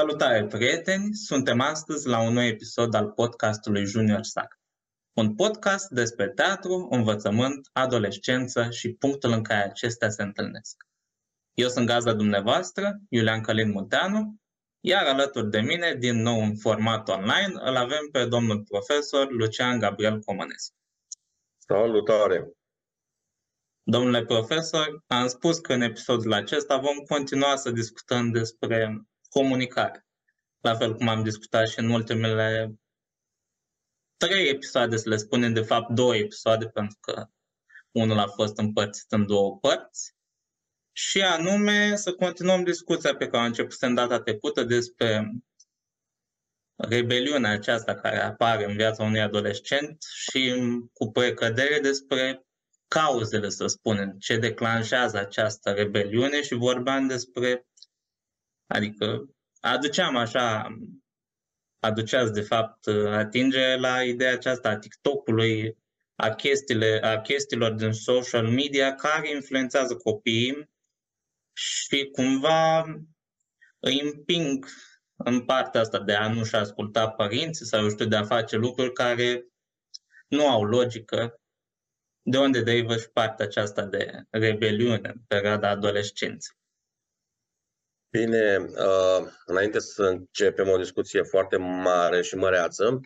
Salutare, prieteni! Suntem astăzi la un nou episod al podcastului Junior Sac. Un podcast despre teatru, învățământ, adolescență și punctul în care acestea se întâlnesc. Eu sunt gazda dumneavoastră, Iulian Călin Munteanu, iar alături de mine, din nou în format online, îl avem pe domnul profesor Lucian Gabriel Comănescu. Salutare! Domnule profesor, am spus că în episodul acesta vom continua să discutăm despre comunicare. La fel cum am discutat și în ultimele trei episoade, să le spunem, de fapt două episoade, pentru că unul a fost împărțit în două părți. Și anume să continuăm discuția pe care am început în data trecută despre rebeliunea aceasta care apare în viața unui adolescent și cu precădere despre cauzele, să spunem, ce declanșează această rebeliune și vorbeam despre Adică aduceam așa, aduceați de fapt atingere la ideea aceasta a TikTok-ului, a, chestiile, a chestiilor din social media care influențează copiii și cumva îi împing în partea asta de a nu-și asculta părinții sau, știu, de a face lucruri care nu au logică, de unde derivă și partea aceasta de rebeliune în perioada adolescenței. Bine, uh, înainte să începem o discuție foarte mare și măreață,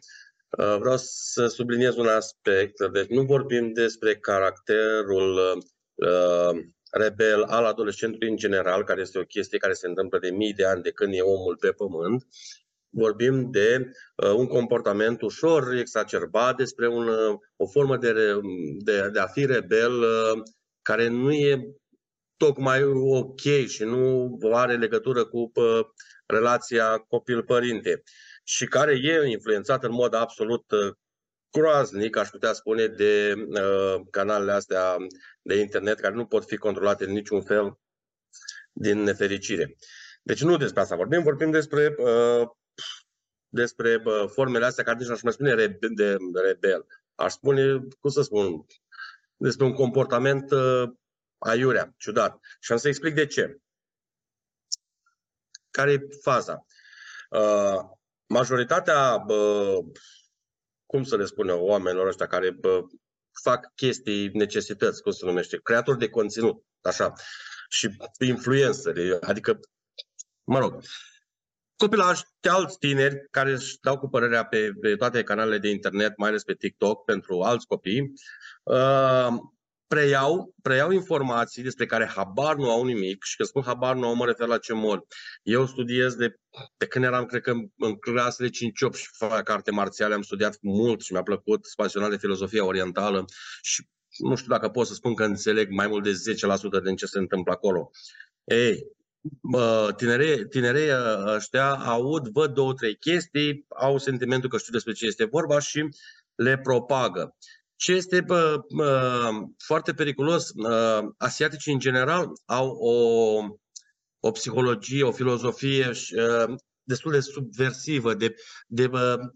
uh, vreau să subliniez un aspect. Deci nu vorbim despre caracterul uh, rebel al adolescentului în general, care este o chestie care se întâmplă de mii de ani de când e omul pe pământ. Vorbim de un comportament ușor exacerbat, despre un, o formă de, de, de a fi rebel care nu e tocmai ok și nu are legătură cu pă, relația copil-părinte și care e influențat în mod absolut uh, groaznic, aș putea spune, de uh, canalele astea de internet care nu pot fi controlate în niciun fel din nefericire. Deci nu despre asta vorbim, vorbim despre, uh, despre uh, formele astea care nici nu aș mai spune rebe- de rebel. Aș spune, cum să spun, despre un comportament uh, aiurea, ciudat. Și am să explic de ce. Care e faza? Uh, majoritatea, uh, cum să le spun eu, oamenilor ăștia care uh, fac chestii, necesități, cum se numește, creatori de conținut, așa, și influenceri, adică, mă rog, copilași, alți tineri care își dau cu părerea pe, pe toate canalele de internet, mai ales pe TikTok, pentru alți copii, uh, preiau, preiau informații despre care habar nu au nimic și că spun habar nu au, mă refer la ce mor. Eu studiez de, de când eram, cred că, în clasele 5-8 și fac arte marțiale, am studiat mult și mi-a plăcut, pasionat de filozofia orientală și nu știu dacă pot să spun că înțeleg mai mult de 10% din ce se întâmplă acolo. Ei, tinerei, tinerei ăștia aud, văd două, trei chestii, au sentimentul că știu despre ce este vorba și le propagă. Ce este bă, bă, foarte periculos, bă, asiaticii în general au o, o psihologie, o filozofie bă, destul de subversivă, de, de,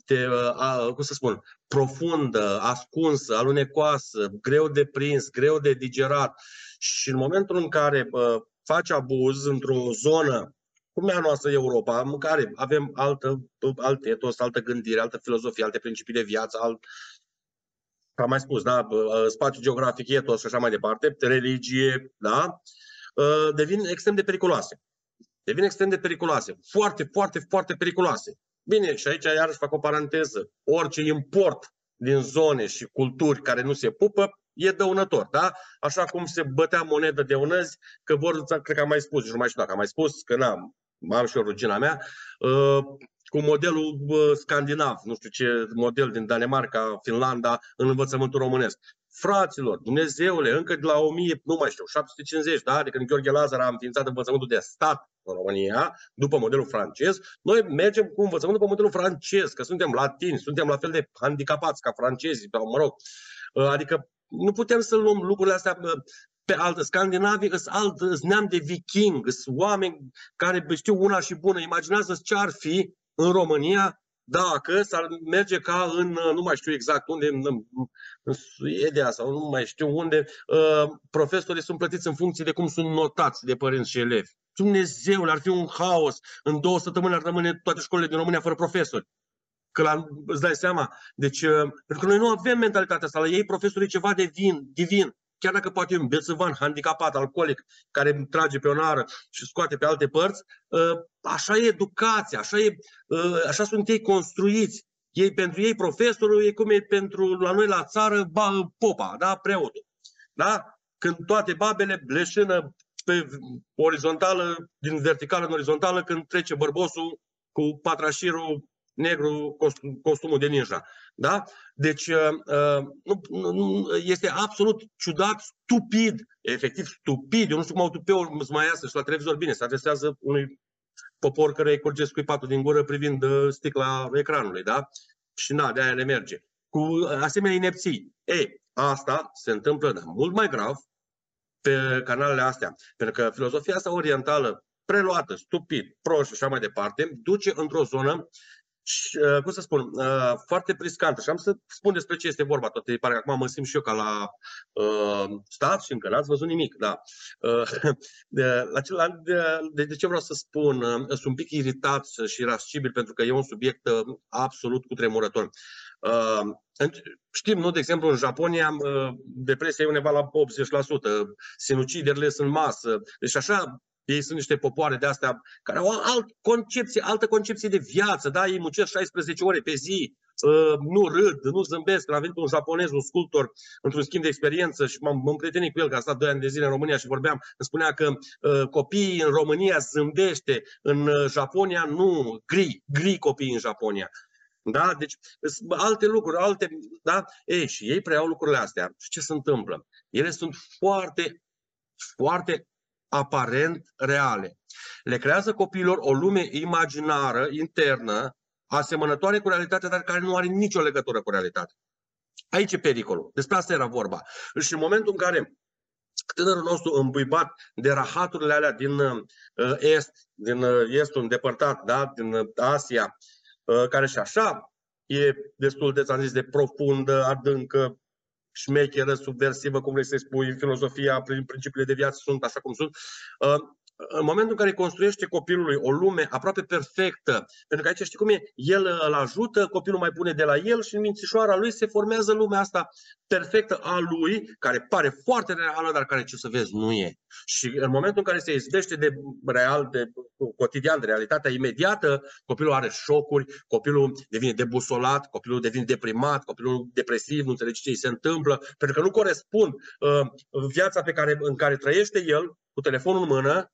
de a, cum să spun, profundă, ascunsă, alunecoasă, greu de prins, greu de digerat. Și în momentul în care bă, faci abuz într-o zonă cum e a noastră Europa, în care avem altă, alt etos, altă gândire, altă filozofie, alte principii de viață, alt, am mai spus, da, spațiu geografic, etos și așa mai departe, religie, da, ă, devin extrem de periculoase. Devin extrem de periculoase. Foarte, foarte, foarte periculoase. Bine, și aici iarăși fac o paranteză. Orice import din zone și culturi care nu se pupă e dăunător, da? Așa cum se bătea monedă de unăzi, că vor, cred că am mai spus, nu mai știu dacă am mai spus, că n-am, am și o rugina mea, ă, cu modelul scandinav, nu știu ce model din Danemarca, Finlanda, în învățământul românesc. Fraților, Dumnezeule, încă de la 1000, nu mai știu, 750, da? de când Gheorghe Lazar a înființat învățământul de stat în România, după modelul francez, noi mergem cu învățământul pe modelul francez, că suntem latini, suntem la fel de handicapați ca francezii, mă rog. Adică nu putem să luăm lucrurile astea pe altă. Scandinavii sunt alt, sunt neam de viking, sunt oameni care știu una și bună. Imaginează ce ar fi în România dacă s-ar merge ca în, nu mai știu exact unde, în, în Suedia sau nu mai știu unde, uh, profesorii sunt plătiți în funcție de cum sunt notați de părinți și elevi. Dumnezeu, ar fi un haos. În două săptămâni ar rămâne toate școlile din România fără profesori. Că la, îți dai seama. Deci, uh, pentru că noi nu avem mentalitatea asta. La ei profesorii ceva de vin, divin chiar dacă poate e un bețăvan handicapat, alcoolic, care trage pe o nară și scoate pe alte părți, ă, așa e educația, așa, e, ă, așa sunt ei construiți. Ei, pentru ei, profesorul e cum e pentru la noi la țară ba, popa, da? preotul. Da? Când toate babele leșină pe orizontală, din verticală în orizontală, când trece bărbosul cu patrașirul negru, costumul de ninja. Da? Deci uh, uh, nu, nu, este absolut ciudat, stupid, efectiv stupid. Eu nu știu cum autopeul îți mai iasă și la televizor bine, se adresează unui popor care îi curge scuipatul din gură privind uh, sticla ecranului. Da? Și na, de aia le merge. Cu asemenea inepții. Ei, asta se întâmplă da, mult mai grav pe canalele astea. Pentru că filozofia asta orientală preluată, stupid, prost și așa mai departe, duce într-o zonă uh, cum să spun, uh, foarte priscantă. Și am să spun despre ce este vorba. Toate pare că acum mă simt și eu ca la uh, stat și încă n-ați văzut nimic. Da. Uh, de, la ce, la, de, de ce vreau să spun? Uh, sunt un pic iritat și rascibil pentru că e un subiect uh, absolut cutremurător. Uh, știm, nu? De exemplu, în Japonia uh, depresia e undeva la 80%, sinuciderile sunt masă. Deci așa ei sunt niște popoare de astea care au alt concepție, altă concepție de viață, da? Ei muncesc 16 ore pe zi, uh, nu râd, nu zâmbesc. A venit un japonez, un sculptor, într-un schimb de experiență și m-am, m-am prietenit cu el, că a stat 2 ani de zile în România și vorbeam, îmi spunea că uh, copiii în România zâmbește, în uh, Japonia nu, gri, gri copiii în Japonia. Da? Deci alte lucruri, alte, da? Ei, și ei preiau lucrurile astea. Și ce se întâmplă? Ele sunt foarte, foarte aparent reale. Le creează copiilor o lume imaginară, internă, asemănătoare cu realitatea, dar care nu are nicio legătură cu realitatea. Aici e pericolul. Despre asta era vorba. Și în momentul în care tânărul nostru îmbuibat de rahaturile alea din uh, Est, din uh, Estul îndepărtat, da? din uh, Asia, care și așa e destul de, zis, de profundă, adâncă, șmecheră, subversivă, cum vrei să spui, filozofia, prin principiile de viață sunt așa cum sunt. Uh, în momentul în care construiește copilului o lume aproape perfectă, pentru că aici știi cum e, el îl ajută, copilul mai pune de la el și în mințișoara lui se formează lumea asta perfectă a lui, care pare foarte reală, dar care, ce să vezi, nu e. Și în momentul în care se izbește de real, de cotidian, de realitatea imediată, copilul are șocuri, copilul devine debusolat, copilul devine deprimat, copilul depresiv, nu înțelege ce îi se întâmplă, pentru că nu corespund uh, viața pe care, în care trăiește el, cu telefonul în mână,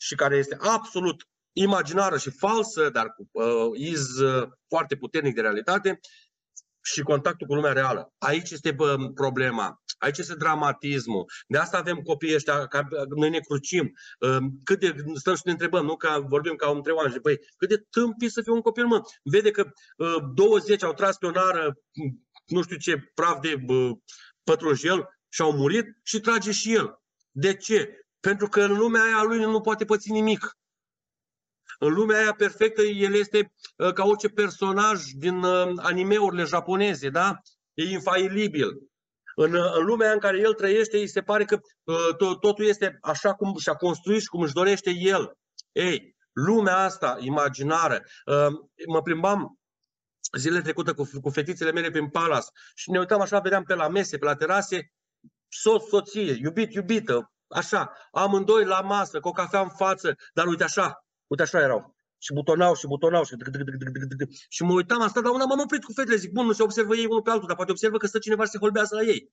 și care este absolut imaginară și falsă, dar cu uh, iz uh, foarte puternic de realitate, și contactul cu lumea reală. Aici este bă, problema, aici este dramatismul. De asta avem copiii ăștia, ca noi ne crucim. Uh, cât de, stăm și ne întrebăm, nu ca vorbim ca om trei oameni, băi, cât de tâmpi să fie un copil, mă. Vede că uh, 20 au tras pe o nară, nu știu ce, praf de uh, pătrunjel și au murit și trage și el. De ce? Pentru că în lumea aia lui nu poate păți nimic. În lumea aia perfectă, el este uh, ca orice personaj din uh, animeurile japoneze, da? E infailibil. În, uh, în lumea în care el trăiește, îi se pare că totul este așa cum și-a construit și cum își dorește el. Ei, lumea asta imaginară. Mă plimbam zilele trecute cu, cu fetițele mele prin Palace și ne uitam așa, vedeam pe la mese, pe la terase, soț, soție, iubit, iubită, Așa, amândoi la masă, cu o cafea în față, dar uite așa, uite așa erau. Și butonau și butonau și și mă uitam asta, dar una m-am oprit cu fetele, zic, bun, nu se observă ei unul pe altul, dar poate observă că stă cineva și se holbează la ei.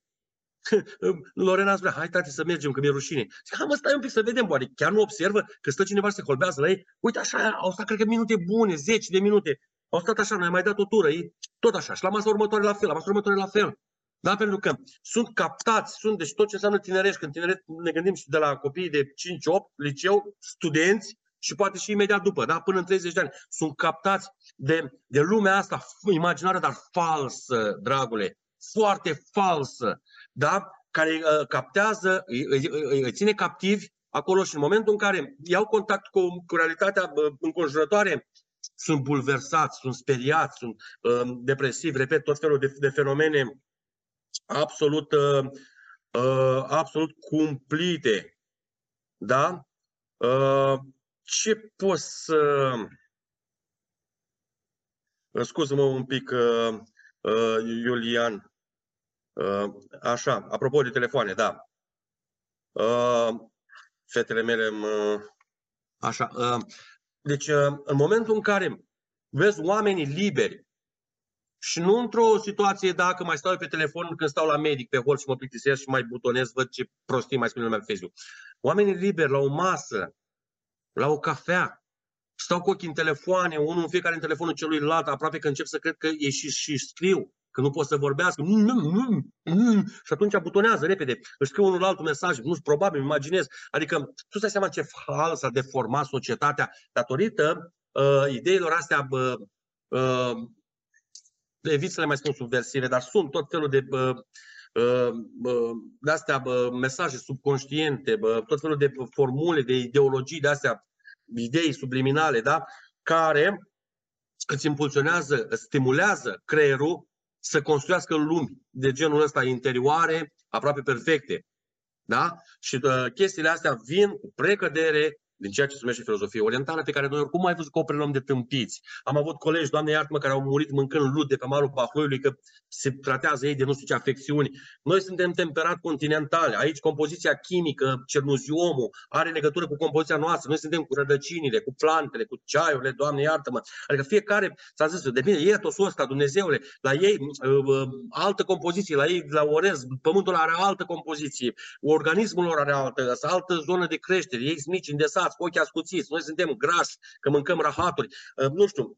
Lorena spune, hai tati să mergem, că mi-e rușine. Zic, hai mă, stai un pic să vedem, oare chiar nu observă că stă cineva să se holbează la ei? Uite așa, au stat, cred că, minute bune, zeci de minute. Au stat așa, noi am mai dat o tură, ei, tot așa. Și la masa următoare la fel, la masa următoare la fel. Da? Pentru că sunt captați, sunt, deci tot ce înseamnă tinerești, când tineret ne gândim și de la copiii de 5-8, liceu, studenți, și poate și imediat după, da? până în 30 de ani, sunt captați de, de lumea asta imaginară, dar falsă, dragule, foarte falsă, da? care uh, captează, îi, îi, îi, îi ține captivi acolo și în momentul în care iau contact cu, cu realitatea uh, înconjurătoare, sunt bulversați, sunt speriați, sunt uh, depresivi, repet, tot felul de, de fenomene absolut, uh, uh, absolut cumplite. Da? Uh, ce pot să... Scuză-mă un pic, uh, uh, Iulian. Uh, așa, apropo de telefoane, da. Uh, fetele mele mă... Așa. Uh, deci, uh, în momentul în care vezi oamenii liberi și nu într-o situație dacă mai stau pe telefon când stau la medic pe hol și mă plictisesc și mai butonez, văd ce prostii mai spune lumea pe Facebook. Oamenii liberi la o masă, la o cafea, stau cu ochii în telefoane, unul în fiecare în telefonul celuilalt, aproape că încep să cred că e și, și scriu, că nu pot să vorbească. Și atunci butonează repede. Își scriu unul altul mesaj, nu probabil, imaginez. Adică tu stai seama ce fals a deformat societatea datorită uh, ideilor astea uh, uh, evit să le mai spun subversive, dar sunt tot felul de uh, de astea mesaje subconștiente, tot felul de formule, de ideologii, de astea, idei subliminale, da? care îți impulsionează, îți stimulează creierul să construiască lumi de genul ăsta interioare, aproape perfecte. Da? Și uh, chestiile astea vin cu precădere din ceea ce se numește filozofie orientală, pe care noi oricum ai văzut că o preluăm de tâmpiți. Am avut colegi, doamne iartă care au murit mâncând lut de pe malul Bahloiului, că se tratează ei de nu știu ce afecțiuni. Noi suntem temperat continentali. Aici compoziția chimică, cernuziomul, are legătură cu compoziția noastră. Noi suntem cu rădăcinile, cu plantele, cu ceaiurile, doamne iartă-mă. Adică fiecare, s-a zis, de bine, etosul ăsta, Dumnezeule, la ei uh, uh, altă compoziție, la ei, la orez, pământul are altă compoziție, organismul lor are altă, altă zonă de creștere, ei sunt mici, îndesat, înghețați, cu ochii ascuțiți, noi suntem grași, că mâncăm rahaturi. Uh, nu știu,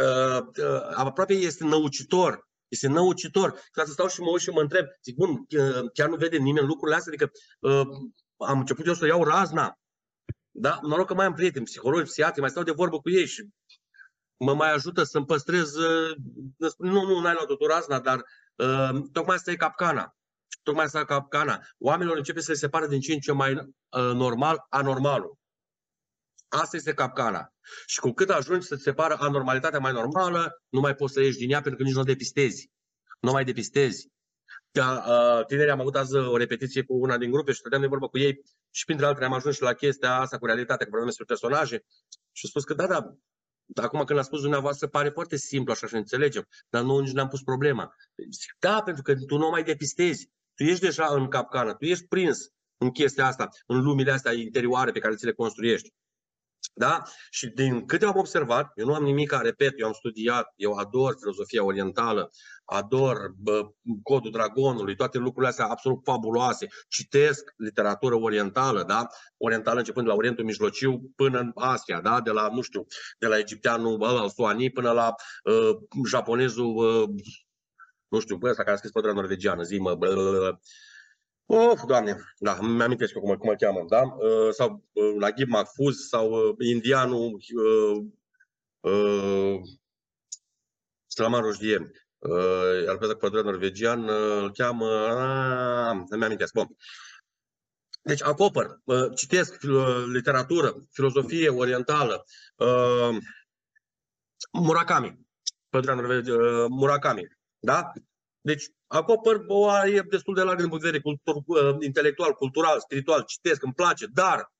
uh, uh, aproape este năucitor este năucitor. Ca să stau și mă uit și mă întreb, zic, bun, chiar nu vede nimeni lucrurile astea? Adică am început eu să iau razna. Da? Noroc că mai am prieteni, psihologi, psihiatri, mai stau de vorbă cu ei și mă mai ajută să-mi păstrez, nu, nu, n-ai luat o razna, dar uh, tocmai asta e capcana tocmai asta capcana. Oamenilor începe să le separă din ce în ce mai uh, normal anormalul. Asta este capcana. Și cu cât ajungi să-ți separă anormalitatea mai normală, nu mai poți să ieși din ea pentru că nici nu o depistezi. Nu mai depistezi. Ca, uh, tinerii am avut azi o repetiție cu una din grupe și stăteam de vorbă cu ei și printre altele am ajuns și la chestia asta cu realitatea, cu probleme despre personaje și au spus că da, da, acum când l-a spus dumneavoastră pare foarte simplu așa și înțelegem, dar nu nici n-am pus problema. Zic, da, pentru că tu nu mai depistezi. Tu ești deja în capcană, tu ești prins în chestia asta, în lumile astea interioare pe care ți le construiești. Da? Și din câte am observat, eu nu am nimic, repet, eu am studiat, eu ador filozofia orientală, ador bă, codul dragonului, toate lucrurile astea absolut fabuloase. Citesc literatură orientală, da? Orientală începând de la Orientul Mijlociu până în Asia, da? De la, nu știu, de la egipteanul al Suani până la uh, japonezul, uh, nu știu, ăsta care a scris pădurea norvegiană, zi mă, Of, doamne, da, mi amintesc cum, cum îl cheamă, da? Uh, sau uh, la Ghib Mahfuz sau uh, indianul uh, uh, Slaman Rojdie, uh, iar pe pădurea norvegian uh, îl cheamă, uh, mi amintesc, bun. Deci acopăr, uh, citesc uh, literatură, filozofie orientală, uh, Murakami, pădurea norvegiană, uh, Murakami, da? Deci acopăr o arie destul de larg din punct de vedere cultur, uh, intelectual, cultural, spiritual, citesc, îmi place, dar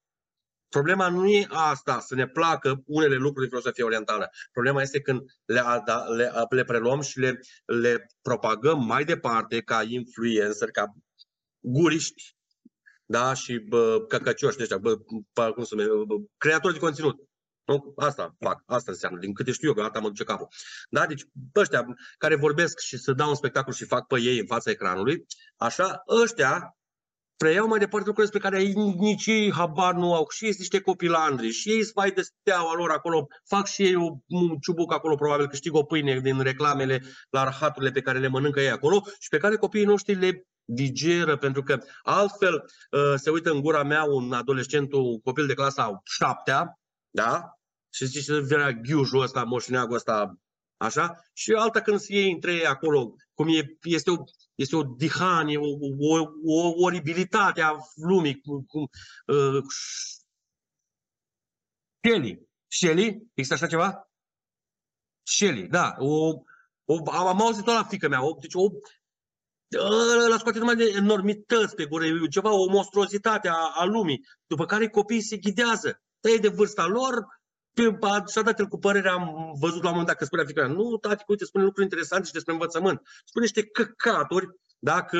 problema nu e asta, să ne placă unele lucruri din filosofia orientală. Problema este când le, le, le preluăm și le, le propagăm mai departe ca influencer, ca guriști, da? și bă, căcăcioși de ăștia, bă, cum să creatori de conținut. Nu? Asta fac, asta înseamnă, din câte știu eu, că asta mă duce capul. Da? Deci ăștia care vorbesc și să dau un spectacol și fac pe ei în fața ecranului, așa, ăștia preiau mai departe lucruri despre care nici ei habar nu au. Și ei sunt niște copilandri, și ei sunt de steaua lor acolo, fac și ei un ciubuc acolo, probabil câștigă o pâine din reclamele la rahaturile pe care le mănâncă ei acolo și pe care copiii noștri le digeră, pentru că altfel uh, se uită în gura mea un adolescent, un copil de clasa 7 da? Și zice, vrea ghiujul ăsta, moșneagul ăsta, așa? Și alta când se iei între ei acolo, cum e, este, o, este o dihanie, o, o, o oribilitate a lumii, cum, cum uh, Shelly. Shelly? Există așa ceva? Shelly, da. O, o, am auzit-o la fică mea. O, deci o, la scoate numai de enormități pe gură, ceva, o monstruozitate a, a lumii, după care copiii se ghidează ei de vârsta lor, și-a dat el cu părerea, am văzut la un moment dat că spunea fiecare, nu, tati, uite, spune lucruri interesante și despre învățământ. Spune niște căcaturi, dacă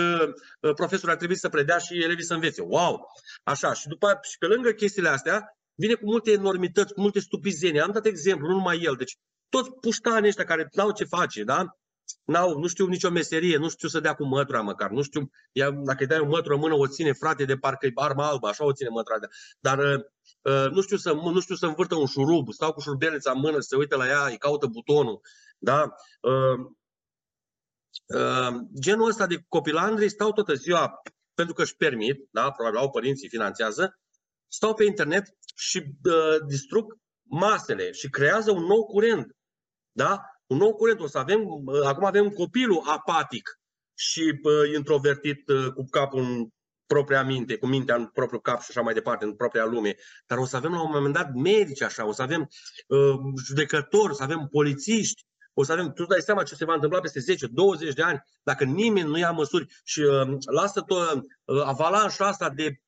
uh, profesorul ar trebui să predea și elevii să învețe. Wow! Așa, și după și pe lângă chestiile astea, vine cu multe enormități, cu multe stupizeni. Am dat exemplu, nu numai el. Deci toți puștanii ăștia care n-au ce face, da? N-au, nu știu nicio meserie, nu știu să dea cu mătura măcar, nu știu, ia, dacă îi dai o mătură în mână, o ține frate de parcă e arma albă, așa o ține mătura. Dar uh, Uh, nu știu, să, nu știu să învârtă un șurub, stau cu șurubelnița în mână, se uită la ea, îi caută butonul. Da? Uh, uh, genul ăsta de copilandri stau toată ziua pentru că își permit, da? probabil au părinții, finanțează, stau pe internet și uh, distrug masele și creează un nou curent. Da? Un nou curent. O să avem, uh, acum avem copilul apatic și uh, introvertit uh, cu capul în propria minte, cu mintea în propriul cap și așa mai departe, în propria lume. Dar o să avem la un moment dat medici așa, o să avem uh, judecători, o să avem polițiști, o să avem, tu dai seama ce se va întâmpla peste 10-20 de ani dacă nimeni nu ia măsuri și uh, lasă tot uh, avalanșa asta de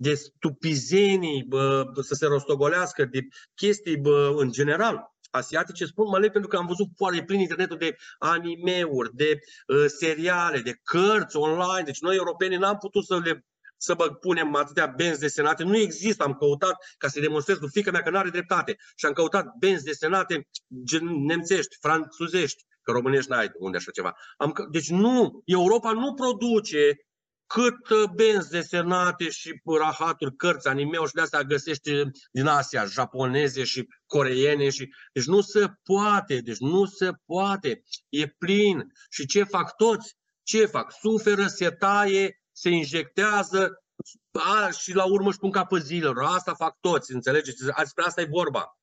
de stupizenii bă, să se rostogolească, de chestii bă, în general asiatice, spun mă leg pentru că am văzut foarte plin internetul de anime-uri, de uh, seriale, de cărți online. Deci noi europenii n-am putut să le să bă, punem atâtea benzi desenate. Nu există. Am căutat ca să-i demonstrez lui fică mea că nu are dreptate. Și am căutat benzi desenate gen nemțești, franțuzești, că românești n-ai unde așa ceva. Am, deci nu, Europa nu produce cât uh, benzi desenate și rahaturi, cărți, anime și de astea găsește din Asia, japoneze și coreene. Și... Deci nu se poate, deci nu se poate. E plin. Și ce fac toți? Ce fac? Suferă, se taie, se injectează a, și la urmă își pun capă zilelor. Asta fac toți, înțelegeți? Despre asta e vorba.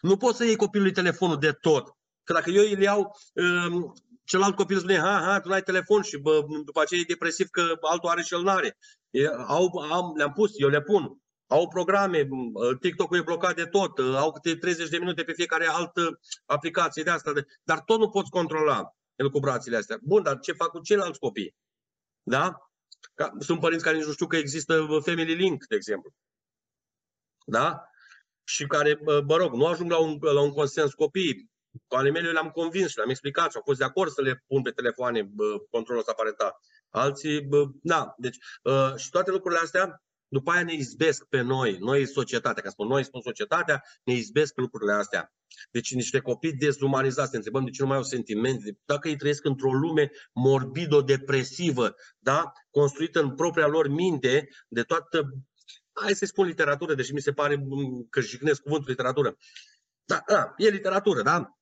Nu poți să iei copilului telefonul de tot. Că dacă eu îl iau, um, celălalt copil spune, ha, ha, tu n-ai telefon și bă, după aceea e depresiv că altul are și el n-are. E, au, am, le-am pus, eu le pun. Au programe, TikTok-ul e blocat de tot, au câte 30 de minute pe fiecare altă aplicație de asta, dar tot nu poți controla el cu brațele astea. Bun, dar ce fac cu ceilalți copii? Da? Ca, sunt părinți care nici nu știu că există Family Link, de exemplu. Da? Și care, mă rog, nu ajung la un, la un consens copiii. Cu ale mele le-am convins și le-am explicat și au fost de acord să le pun pe telefoane bă, controlul ăsta parental. Alții, bă, da. Deci, uh, și toate lucrurile astea, după aia ne izbesc pe noi, noi societatea, ca spun noi, spun societatea, ne izbesc lucrurile astea. Deci niște copii dezumanizați, ne întrebăm de ce nu mai au sentimente, dacă ei trăiesc într-o lume morbido-depresivă, da? construită în propria lor minte de toată, hai să spun literatură, deși mi se pare că jignesc cuvântul literatură. Da, da, e literatură, da?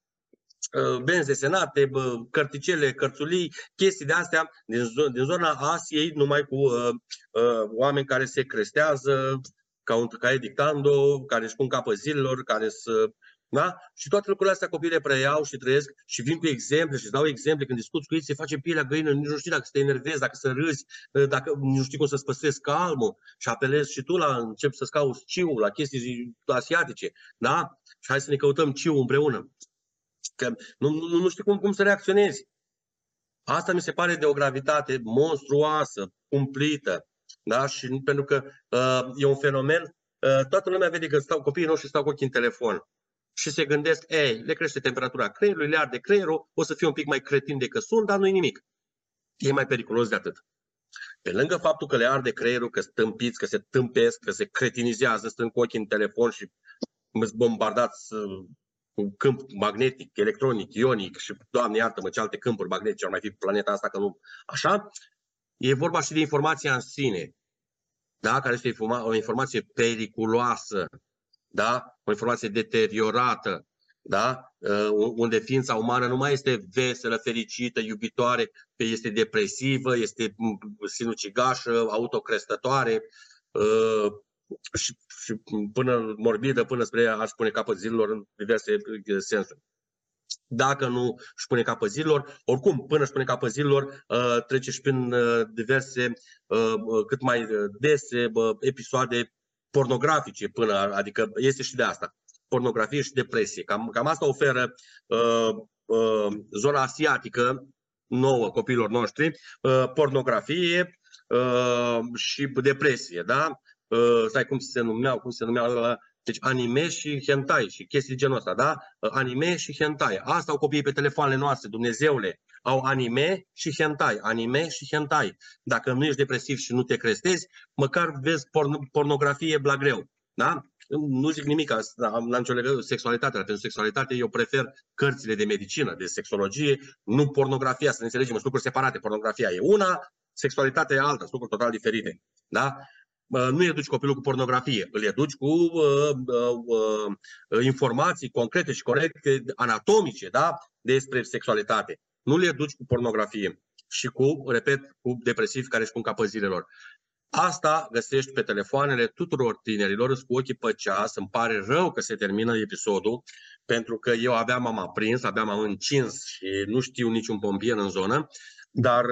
Uh, benzi desenate, cărticele, cărțulii, chestii de astea din, din zona Asiei, numai cu uh, uh, oameni care se crestează, ca un e dictando, care își pun capă zilelor, care să da? Și toate lucrurile astea copiii le preiau și trăiesc și vin cu exemple și îți dau exemple. Când discuți cu ei, se face pielea găină, nici nu știi dacă să te enervezi, dacă să râzi, dacă nu știi cum să-ți păstrezi calmul și apelezi și tu la încep să-ți cauți ciu, la chestii asiatice. Da? Și hai să ne căutăm ciu împreună. Că nu, nu, nu știi cum, cum să reacționezi. Asta mi se pare de o gravitate monstruoasă, cumplită. Da? Și pentru că uh, e un fenomen, uh, toată lumea vede că stau, copiii noștri stau cu ochii în telefon și se gândesc, ei, le crește temperatura creierului, le arde creierul, o să fie un pic mai cretin decât sunt, dar nu e nimic. E mai periculos de atât. pe lângă faptul că le arde creierul, că stâmpiți, că se tâmpesc, că se cretinizează, stând cu ochii în telefon și bombardați uh, cu câmp magnetic, electronic, ionic și, doamne iartă-mă, ce alte câmpuri magnetice ar mai fi pe planeta asta, că nu... Așa, e vorba și de informația în sine, da? care este o informație periculoasă, da? o informație deteriorată, da? Uh, unde ființa umană nu mai este veselă, fericită, iubitoare, este depresivă, este sinucigașă, autocrestătoare uh, și, și până morbidă, până spre a spune capăt zilelor în diverse uh, sensuri. Dacă nu își pune capăt zilelor, oricum, până își pune capăt zilelor, trece și prin diverse, cât mai dese, episoade pornografice până, adică este și de asta pornografie și depresie. Cam, cam asta oferă uh, uh, zona asiatică nouă copiilor noștri, uh, pornografie uh, și depresie, da? Uh, stai cum se numeau, cum se numeau uh, deci anime și hentai și chestii de genul ăsta, da? Uh, anime și hentai. Asta au copiii pe telefoanele noastre, Dumnezeule. Au anime și hentai, anime și hentai. Dacă nu ești depresiv și nu te crestezi, măcar vezi porn- pornografie la greu. Da? Nu zic nimic, am nicio legătură sexualitatea. Pentru sexualitate eu prefer cărțile de medicină, de sexologie, nu pornografia, să ne înțelegem, sunt lucruri separate. Pornografia e una, sexualitatea e alta, sunt lucruri total diferite. Da? Nu educi copilul cu pornografie, îl educi cu uh, uh, uh, informații concrete și corecte, anatomice, da? despre sexualitate. Nu le educi cu pornografie și cu, repet, cu depresivi care își pun capăt zilelor. Asta găsești pe telefoanele tuturor tinerilor, cu ochii pe ceas. Îmi pare rău că se termină episodul, pentru că eu abia m-am aprins, abia m-am încins și nu știu niciun pompier în zonă, dar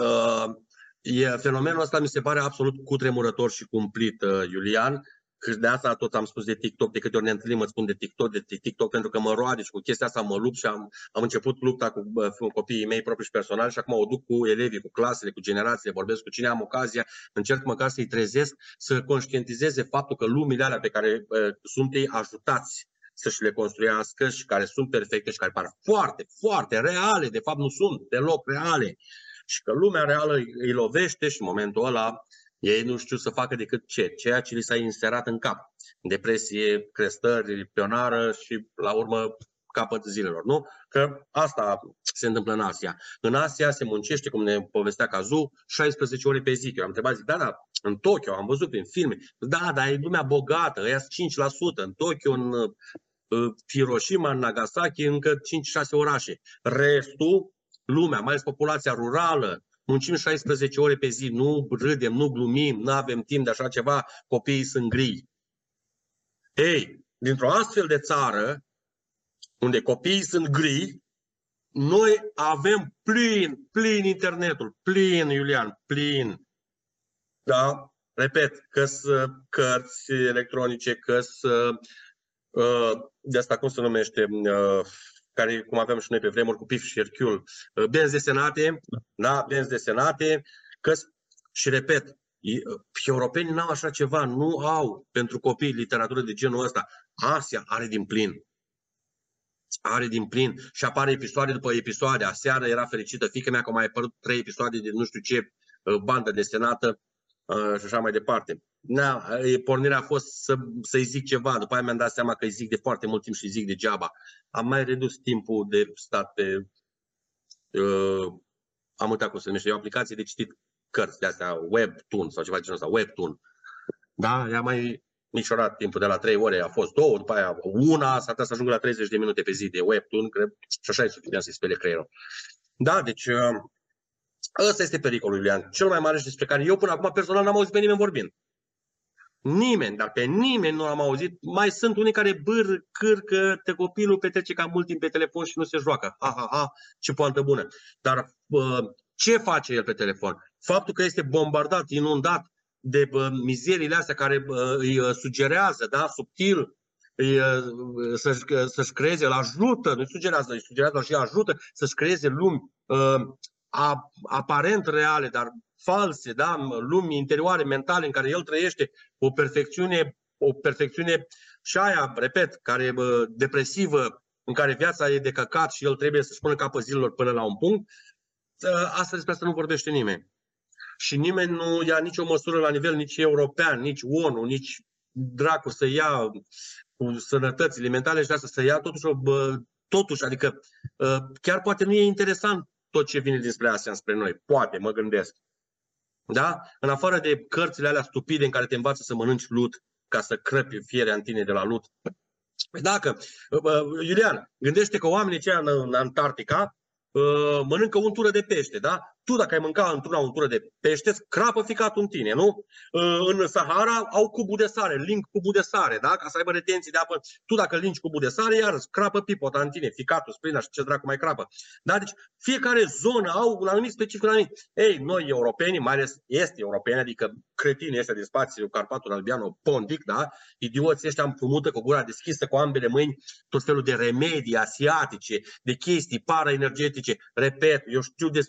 uh, e, fenomenul ăsta mi se pare absolut cutremurător și cumplit, uh, Iulian, și de asta tot am spus de TikTok, de câte ori ne întâlnim îți spun de TikTok, de TikTok, pentru că mă roade și cu chestia asta mă lupt și am, am început lupta cu uh, copiii mei proprii și personal și acum o duc cu elevii, cu clasele, cu generațiile, vorbesc cu cine am ocazia, încerc măcar să-i trezesc, să conștientizeze faptul că lumile alea pe care uh, sunt ei ajutați să-și le construiască și care sunt perfecte și care par foarte, foarte reale, de fapt nu sunt deloc reale, și că lumea reală îi lovește și în momentul ăla ei nu știu să facă decât ce? Ceea ce li s-a inserat în cap. Depresie, crestări, pionară și, la urmă, capăt zilelor, nu? Că asta se întâmplă în Asia. În Asia se muncește, cum ne povestea Cazu, 16 ore pe zi. Eu am întrebat, zic, da, da, în Tokyo, am văzut prin filme, da, dar e lumea bogată, ăia 5%, în Tokyo, în uh, Hiroshima, în Nagasaki, încă 5-6 orașe. Restul, lumea, mai ales populația rurală, muncim 16 ore pe zi, nu râdem, nu glumim, nu avem timp de așa ceva, copiii sunt gri. Ei, dintr-o astfel de țară, unde copiii sunt gri, noi avem plin, plin internetul, plin, Iulian, plin. Da? Repet, că cărți electronice, că uh, de asta cum se numește, uh, care, cum aveam și noi pe vremuri, cu Pif și Hercule, uh, benzi desenate, da, benzi desenate, că, și repet, uh, europenii n-au așa ceva, nu au pentru copii literatură de genul ăsta. Asia are din plin. Are din plin și apare episoade după episoade. Aseară era fericită fică mea că mai apărut trei episoade de nu știu ce uh, bandă desenată și așa mai departe. Na, pornirea a fost să, să-i zic ceva, după aia mi-am dat seama că îi zic de foarte mult timp și îi zic degeaba. Am mai redus timpul de stat pe... Uh, am uitat cum se numește, e o aplicație de citit cărți de astea, Webtoon sau ceva de genul ăsta, Webtoon. Da, i-am mai micșorat timpul de la 3 ore, a fost 2, după aia una, s-a să ajungă la 30 de minute pe zi de Webtoon, cred, și așa e suficient să-i spele creierul. Da, deci uh, ăsta este pericolul, Iulian, cel mai mare și despre care eu până acum personal n-am auzit pe nimeni vorbind. Nimeni, dar pe nimeni nu am auzit. Mai sunt unii care bâr, cârcă, te copilul petrece cam mult timp pe telefon și nu se joacă. Ha, ha, ha, ce poantă bună. Dar uh, ce face el pe telefon? Faptul că este bombardat, inundat de uh, mizeriile astea care uh, îi uh, sugerează, da, subtil, îi, uh, să-și, uh, să-și creeze, îl ajută, nu sugerează, îi sugerează și ajută să-și creeze lumi uh, aparent reale, dar false, da? lumi interioare, mentale, în care el trăiește o perfecțiune, o perfecțiune și aia, repet, care depresivă, în care viața e de căcat și el trebuie să-și pună capă zilelor până la un punct, ă, asta despre asta nu vorbește nimeni. și nimeni nu ia nicio măsură la nivel nici european, nici ONU, nici dracu să ia cu sănătățile mentale și asta să ia totuși, bă, totuși, adică ă, chiar poate nu e interesant tot ce vine dinspre Asia spre noi. Poate, mă gândesc. Da? În afară de cărțile alea stupide în care te învață să mănânci lut ca să crăpi fierea în tine de la lut. Păi dacă, Iulian, gândește că oamenii aceia în Antarctica uh, mănâncă untură de pește, da? Tu dacă ai mânca într-una untură de pește, crapă ficatul în tine, nu? În Sahara au cubul de sare, link cubul de sare, da? Ca să aibă retenții de apă. Tu dacă lingi cubul de sare, iar crapă pipota în tine, ficatul, sprina și ce dracu mai crapă. Da? Deci fiecare zonă au un anumit specific, un anumit. Ei, noi europenii, mai ales este europeni, adică cretinii ăștia din spațiu, Carpatul Albiano, Pondic, da? Idioții ăștia împrumută cu gura deschisă, cu ambele mâini, tot felul de remedii asiatice, de chestii paraenergetice. Repet, eu știu, de,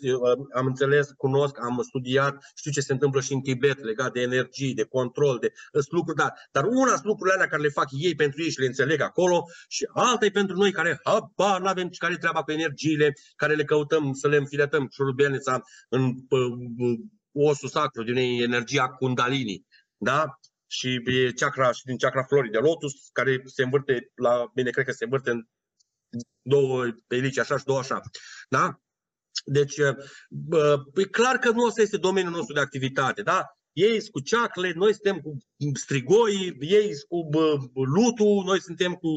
am am înțeles, cunosc, am studiat, știu ce se întâmplă și în Tibet legat de energii, de control, de lucruri, dar, dar una sunt lucrurile alea care le fac ei pentru ei și le înțeleg acolo și alta e pentru noi care habar nu avem care treaba cu energiile, care le căutăm să le înfiletăm șurubelnița în osul sacru din energia Kundalini. Da? și chakra, și din chakra florii de lotus, care se învârte la, bine, cred că se învârte în două pelici așa și două așa. Da? Deci, e clar că nu ăsta este domeniul nostru de activitate, da? Ei sunt cu ceacle, noi suntem cu strigoi, ei sunt cu lutul, noi suntem cu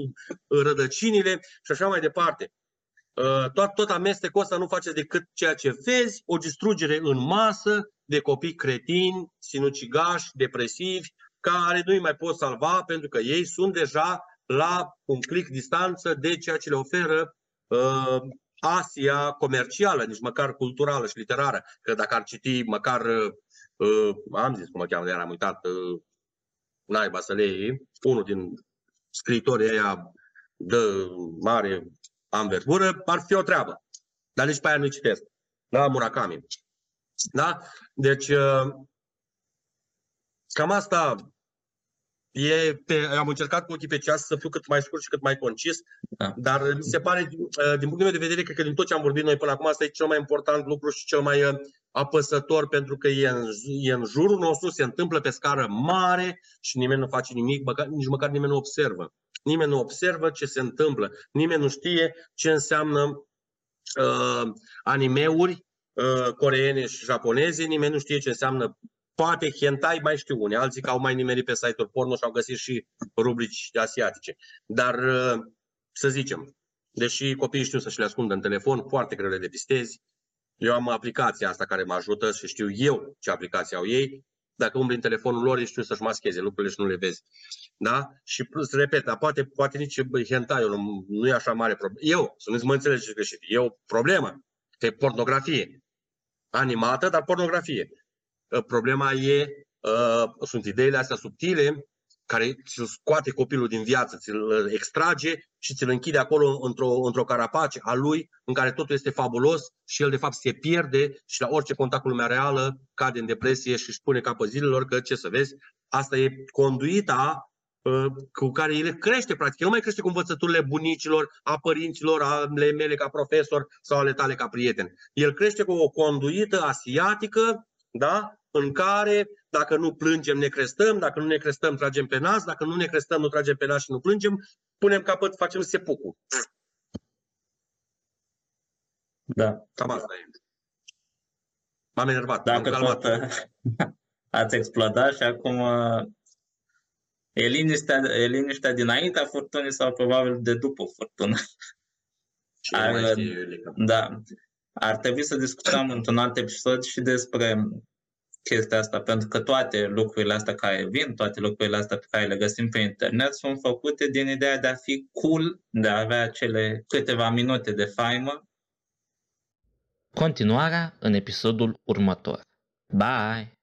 rădăcinile și așa mai departe. Tot, tot amestecul ăsta nu face decât ceea ce vezi, o distrugere în masă de copii cretini, sinucigași, depresivi, care nu-i mai pot salva pentru că ei sunt deja la un clic distanță de ceea ce le oferă uh, Asia comercială, nici măcar culturală și literară. Că dacă ar citi măcar, uh, am zis cum mă cheamă, de am uitat, uh, naiba să le iei, unul din scriitorii aia de mare anvergură, ar fi o treabă. Dar nici pe aia nu citesc. Da, Murakami. Da? Deci, uh, cam asta E pe, am încercat cu ochii pe ceas să fiu cât mai scurt și cât mai concis, da. dar mi se pare, uh, din punctul meu de vedere, cred că din tot ce am vorbit noi până acum, asta e cel mai important lucru și cel mai uh, apăsător pentru că e în, e în jurul nostru, se întâmplă pe scară mare și nimeni nu face nimic, măcar, nici măcar nimeni nu observă. Nimeni nu observă ce se întâmplă, nimeni nu știe ce înseamnă uh, animeuri uh, coreene și japoneze, nimeni nu știe ce înseamnă Poate hentai mai știu unii, alții că au mai nimerit pe site-uri porno și au găsit și rubrici asiatice. Dar uh, să zicem, deși copiii știu să-și le ascundă în telefon, foarte greu le depistezi. Eu am aplicația asta care mă ajută și știu eu ce aplicație au ei. Dacă umbli în telefonul lor, ei știu să-și mascheze lucrurile și nu le vezi. Da? Și plus, repet, dar poate, poate nici hentai nu, nu e așa mare problemă. Eu, să nu mă înțelegeți greșit, e o problemă. E pornografie. Animată, dar pornografie. Ă, problema e, ă, sunt ideile astea subtile care ți-l scoate copilul din viață, ți-l extrage și ți-l închide acolo într-o, într-o carapace a lui în care totul este fabulos și el de fapt se pierde și la orice contact cu lumea reală cade în depresie și își pune capă zilelor că ce să vezi, asta e conduita ă, cu care el crește, practic. El nu mai crește cu învățăturile bunicilor, a părinților, ale mele ca profesor sau ale tale ca prieten. El crește cu o conduită asiatică da? în care dacă nu plângem, ne crestăm, dacă nu ne crestăm, tragem pe nas, dacă nu ne crestăm, nu tragem pe nas și nu plângem, punem capăt, facem sepucul. Da. Cam asta e. M-am enervat. Dacă tot ați explodat și acum e liniștea, e liniștea dinaintea furtunii sau probabil de după furtună. Ar, da. Ar trebui să discutăm într-un alt episod și despre chestia asta, pentru că toate lucrurile astea care vin, toate lucrurile astea pe care le găsim pe internet sunt făcute din ideea de a fi cool, de a avea cele câteva minute de faimă. Continuarea în episodul următor. Bye!